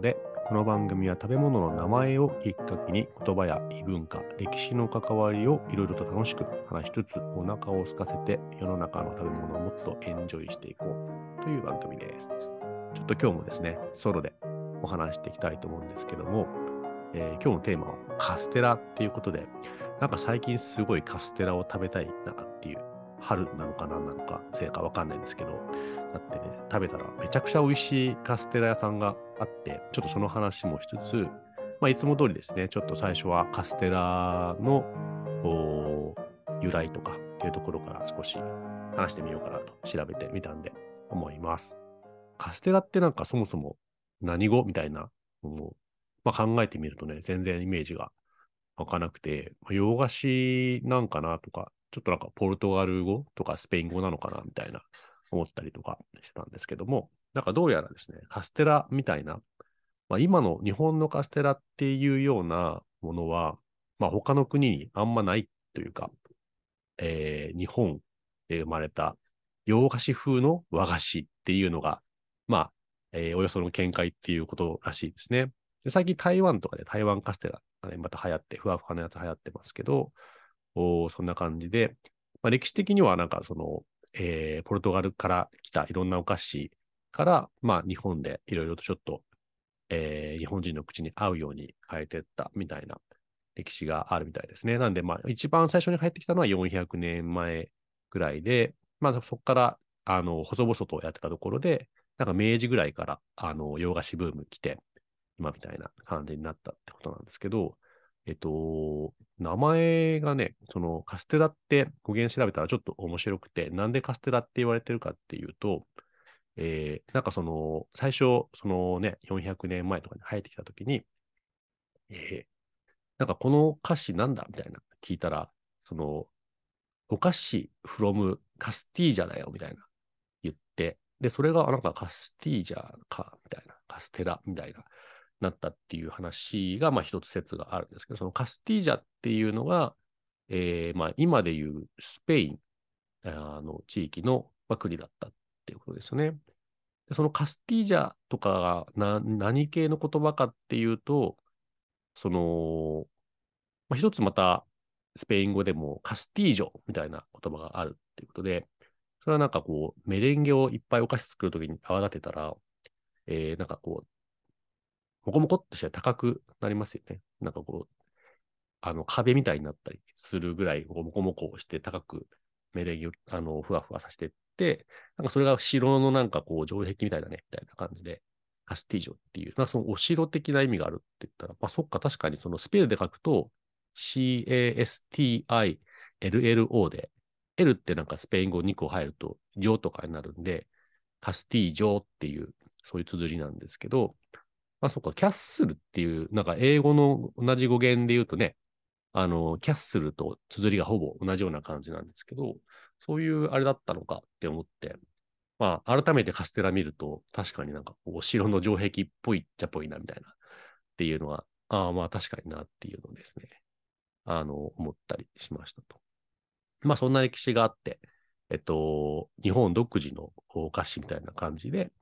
ことで、この番組は食べ物の名前をきっかけに言葉や異文化、歴史の関わりをいろいろと楽しく話しつつ、お腹を空かせて世の中の食べ物をもっとエンジョイしていこうという番組です。ちょっと今日もですね、ソロでお話していきたいと思うんですけども、えー今日のテーマはカステラっていうことで、なんか最近すごいカステラを食べたいなっていう、春なのか何なのか、せいかわかんないんですけど、だってね、食べたらめちゃくちゃ美味しいカステラ屋さんがあって、ちょっとその話もしつつ、まあ、いつも通りですね、ちょっと最初はカステラの由来とかっていうところから少し話してみようかなと調べてみたんで思います。カステラってなんかそもそも何語みたいなのを、まあ、考えてみるとね、全然イメージが湧かなくて、まあ洋菓子なんかなとか、ちょっとなんかポルトガル語とかスペイン語なのかなみたいな思ったりとかしてたんですけども、なんかどうやらですね、カステラみたいな、まあ、今の日本のカステラっていうようなものは、まあ、他の国にあんまないというか、えー日本で生まれた洋菓子風の和菓子っていうのが、まあ、えーおよその見解っていうことらしいですね。で最近台湾とかで台湾カステラがね、また流行って、ふわふわのやつ流行ってますけど、そんな感じで、まあ、歴史的にはなんかその、えーポルトガルから来たいろんなお菓子から、まあ日本でいろいろとちょっと、えー日本人の口に合うように変えていったみたいな歴史があるみたいですね。なんで、まあ一番最初に入ってきたのは400年前ぐらいで、まあそこから、あの、細々とやってたところで、なんか明治ぐらいから、あの、洋菓子ブーム来て、今みたいな感じになったってことなんですけど、えっと、名前がね、そのカステラって語源調べたらちょっと面白くて、なんでカステラって言われてるかっていうと、えーなんかその、最初、そのね、400年前とかに入ってきたときに、えーなんかこの歌詞なんだみたいな聞いたら、その、お菓子 from カスティージャだよみたいな言って、で、それがなんかカスティージャか、みたいな、カステラみたいな、なったっていう話が、まあ一つ説があるんですけど、そのカスティージャっていうのが、えーまあ今でいうスペインの地域の、国だったっていうことですよね。でそのカスティージャとかが何系の言葉かっていうと、その、まあ、一つまたスペイン語でもカスティージョみたいな言葉があるっていうことで、それはなんかこう、メレンゲをいっぱいお菓子作るときに泡立てたら、えー、なんかこう、モコモコっとして高くなりますよね。なんかこう、あの壁みたいになったりするぐらい、もこうモコモコをして高くメレンゲを、あの、ふわふわさせてって、なんかそれが城のなんかこう、城壁みたいだね、みたいな感じで、カスティージョっていう、まあそのお城的な意味があるって言ったら、まあそっか、確かにそのスペルで書くと、C-A-S-T-I-L-L-O で、L ってなんかスペイン語2個入ると、ジョとかになるんで、カスティージョっていう、そういう綴りなんですけど、あそっか、キャッスルっていう、なんか英語の同じ語源で言うとね、あの、キャッスルと綴りがほぼ同じような感じなんですけど、そういうあれだったのかって思って、まあ、改めてカステラ見ると、確かになんかお城の城壁っぽいっちゃっぽいな、みたいな、っていうのは、ああ、まあ確かになっていうのですね、あの、思ったりしましたと。まあ、そんな歴史があって、えっと、日本独自のお菓子みたいな感じで、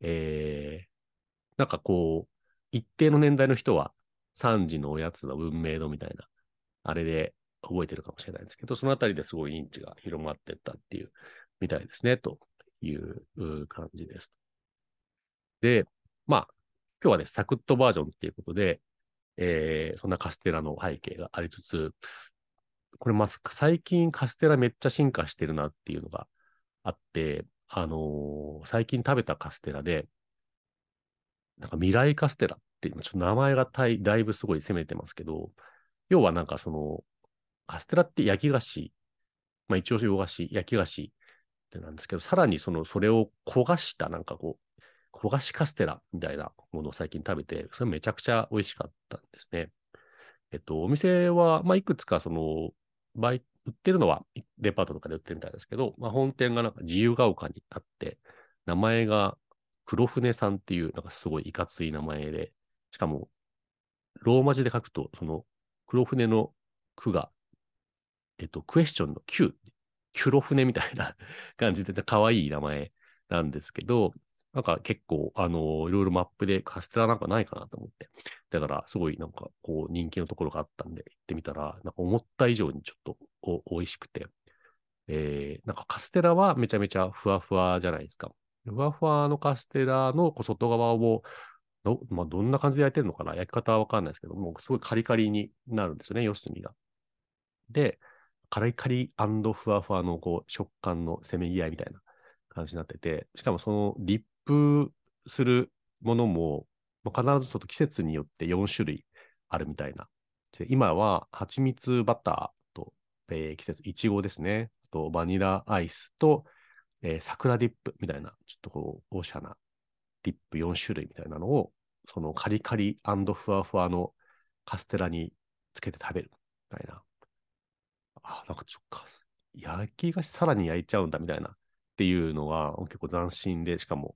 えー、なんかこう、一定の年代の人は、3時のおやつの文明度みたいな、あれで覚えてるかもしれないんですけど、そのあたりですごい認知が広まってったっていう、みたいですね、というう感じです。で、まあ、今日はね、サクッとバージョンっていうことで、えーそんなカステラの背景がありつつ、これまず最近カステラめっちゃ進化してるなっていうのがあって、あのー最近食べたカステラで、なんか未来カステラっていう、ちょっと名前がたいだいぶすごい攻めてますけど、要はなんかその、カステラって焼き菓子、まあ一応洋菓子、焼き菓子ってなんですけど、さらにその、それを焦がしたなんかこう、焦がしカステラみたいなものを最近食べて、それめちゃくちゃ美味しかったんですね。えっと、お店は、まあいくつかその、売売ってるのはデパートとかで売ってるみたいですけど、まあ本店がなんか自由が丘にあって、名前が黒船さんっていう、なんかすごいいかつい名前で、しかも、ローマ字で書くと、その、黒船の句が、えっと、クエスチョンの Q、キュロ船みたいな 感じで、可愛い名前なんですけど、なんか結構、あの、いろいろマップでカステラなんかないかなと思って。だから、すごいなんか、こう、人気のところがあったんで、行ってみたら、なんか思った以上にちょっとお美味しくて、えー、なんかカステラはめちゃめちゃふわふわじゃないですか。ふわふわのカステラの外側をど、まあ、どんな感じで焼いてるのかな？焼き方はわかんないですけども、すごいカリカリになるんですよね、四隅が。で、カリカリふわふわのこう食感のせめぎ合いみたいな感じになってて、しかもそのリップするものも、まあ、必ずちょっと季節によって4種類あるみたいな。今は蜂蜜バターと、えー、季節、いちごですね。とバニラアイスと、えー、桜ディップみたいな、ちょっとこう、おしゃなディップ4種類みたいなのを、そのカリカリふわふわのカステラにつけて食べるみたいな。あ、なんかちょっと、焼き菓子さらに焼いちゃうんだみたいなっていうのが結構斬新で、しかも、やっ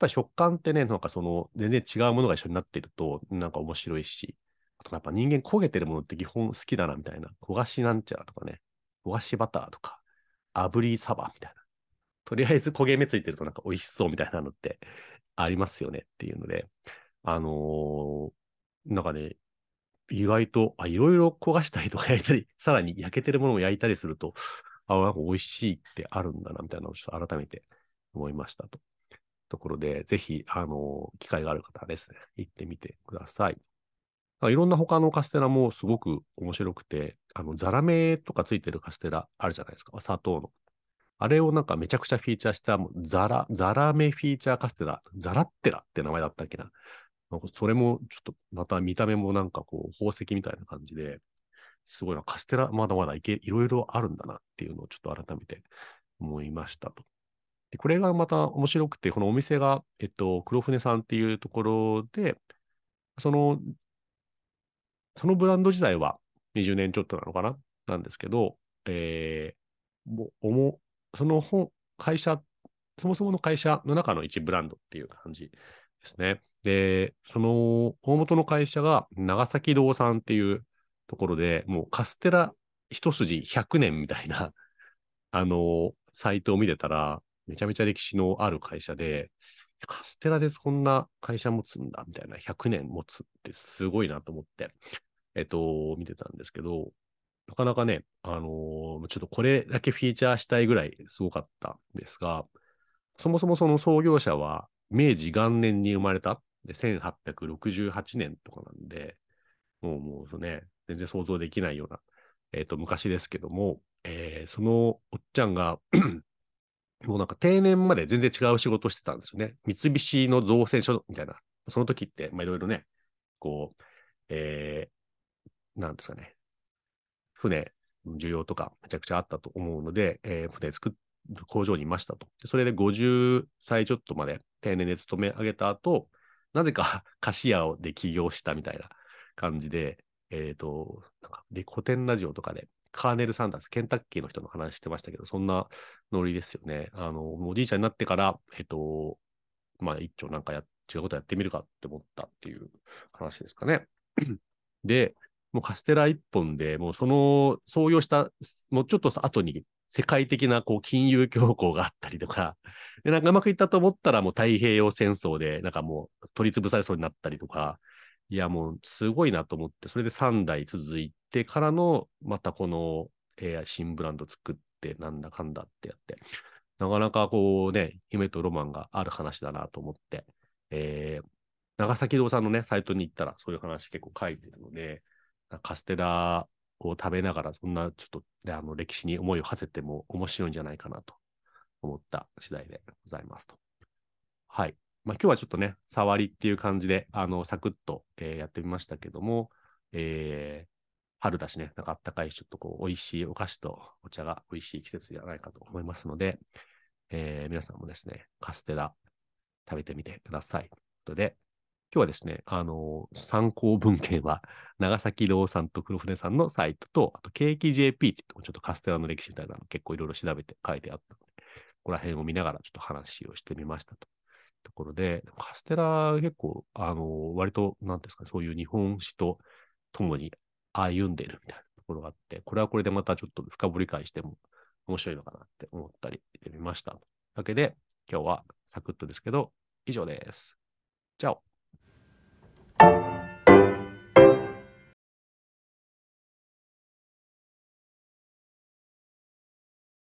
ぱり食感ってね、なんかその全然違うものが一緒になってると、なんか面白いし、あとやっぱ人間焦げてるものって基本好きだなみたいな。焦がしなんちゃらとかね、焦がしバターとか、炙りサバみたいな。とりあえず焦げ目ついてるとなんか美味しそうみたいなのってありますよねっていうので、あのー、なんかね、意外と、あ、いろいろ焦がしたりとか焼いたり、さらに焼けてるものを焼いたりすると、あ、なんか美味しいってあるんだな、みたいなのをちょっと改めて思いましたと。ところで、ぜひ、あのー、機会がある方はですね、行ってみてください。いろんな他のカステラもすごく面白くて、あの、ザラメとかついてるカステラあるじゃないですか。砂糖の。あれをなんかめちゃくちゃフィーチャーした、ザラ、ザラメフィーチャーカステラ、ザラッテラって名前だったっけな。なんかそれもちょっとまた見た目もなんかこう宝石みたいな感じで、すごいな、カステラまだまだいけ、いろいろあるんだなっていうのをちょっと改めて思いましたと。で、これがまた面白くて、このお店が、えっと、黒船さんっていうところで、その、そのブランド自体は20年ちょっとなのかな？なんですけど、えー、も、おも、その本、会社、そもそもの会社の中の一ブランドっていう感じですね。で、その大元の会社が長崎堂さんっていうところで、もうカステラ一筋100年みたいな、あの、サイトを見てたら、めちゃめちゃ歴史のある会社で、カステラでそんな会社持つんだ、みたいな、100年持つってすごいなと思って、えっと、見てたんですけど、なかなかね、あのー、ちょっとこれだけフィーチャーしたいぐらいすごかったんですが、そもそもその創業者は明治元年に生まれたで、1868年とかなんで、もう、もうね、全然想像できないような、えっ、ー、と、昔ですけども、えー、そのおっちゃんが もうなんか定年まで全然違う仕事してたんですよね。三菱の造船所みたいな。その時って、まあいろいろね、こう、えー、なんですかね。船、需要とかめちゃくちゃあったと思うので、えー、船作る工場にいましたと。それで50歳ちょっとまで定年で勤め上げた後、なぜか 菓子屋で起業したみたいな感じで、えっ、ー、と、なんか、で古典ラジオとかで、カーネル・サンダース、ケンタッキーの人の話してましたけど、そんなノリですよね。あの、おじいちゃんになってから、えっ、ー、と、まあ、一丁なんかや、違うことやってみるかって思ったっていう話ですかね。で、もうカステラ一本で、もうその創業した、もうちょっと後に世界的なこう金融恐慌があったりとか、で、なんかうまくいったと思ったらもう太平洋戦争で、なんかもう取り潰されそうになったりとか、いやもうすごいなと思って、それで3代続いてからの、またこの、えー、新ブランド作って、なんだかんだってやって、なかなかこうね、夢とロマンがある話だなと思って、えー、長崎堂さんのね、サイトに行ったらそういう話結構書いてるので、カステラを食べながら、そんなちょっと、ね、あの歴史に思いを馳せても面白いんじゃないかなと思った次第でございますと。はい。まあ、今日はちょっとね、触りっていう感じで、あの、サクッと、えー、やってみましたけども、えー、春だしね、なんかあったかいし、ちょっとこう、美味しいお菓子とお茶が美味しい季節じゃないかと思いますので、えー、皆さんもですね、カステラ食べてみてください。ということで、今日はですね、あの、参考文献は、長崎堂さんと黒船さんのサイトと、あと、ケーキ JP ってちょっとカステラの歴史みたいなの結構いろいろ調べて書いてあったので、ここら辺を見ながらちょっと話をしてみましたと。ところで、カステラ結構、あの、割と、なんですかね、そういう日本史と共に歩んでいるみたいなところがあって、これはこれでまたちょっと深掘り返しても面白いのかなって思ったりしてみました。というわけで、今日はサクッとですけど、以上です。チャオ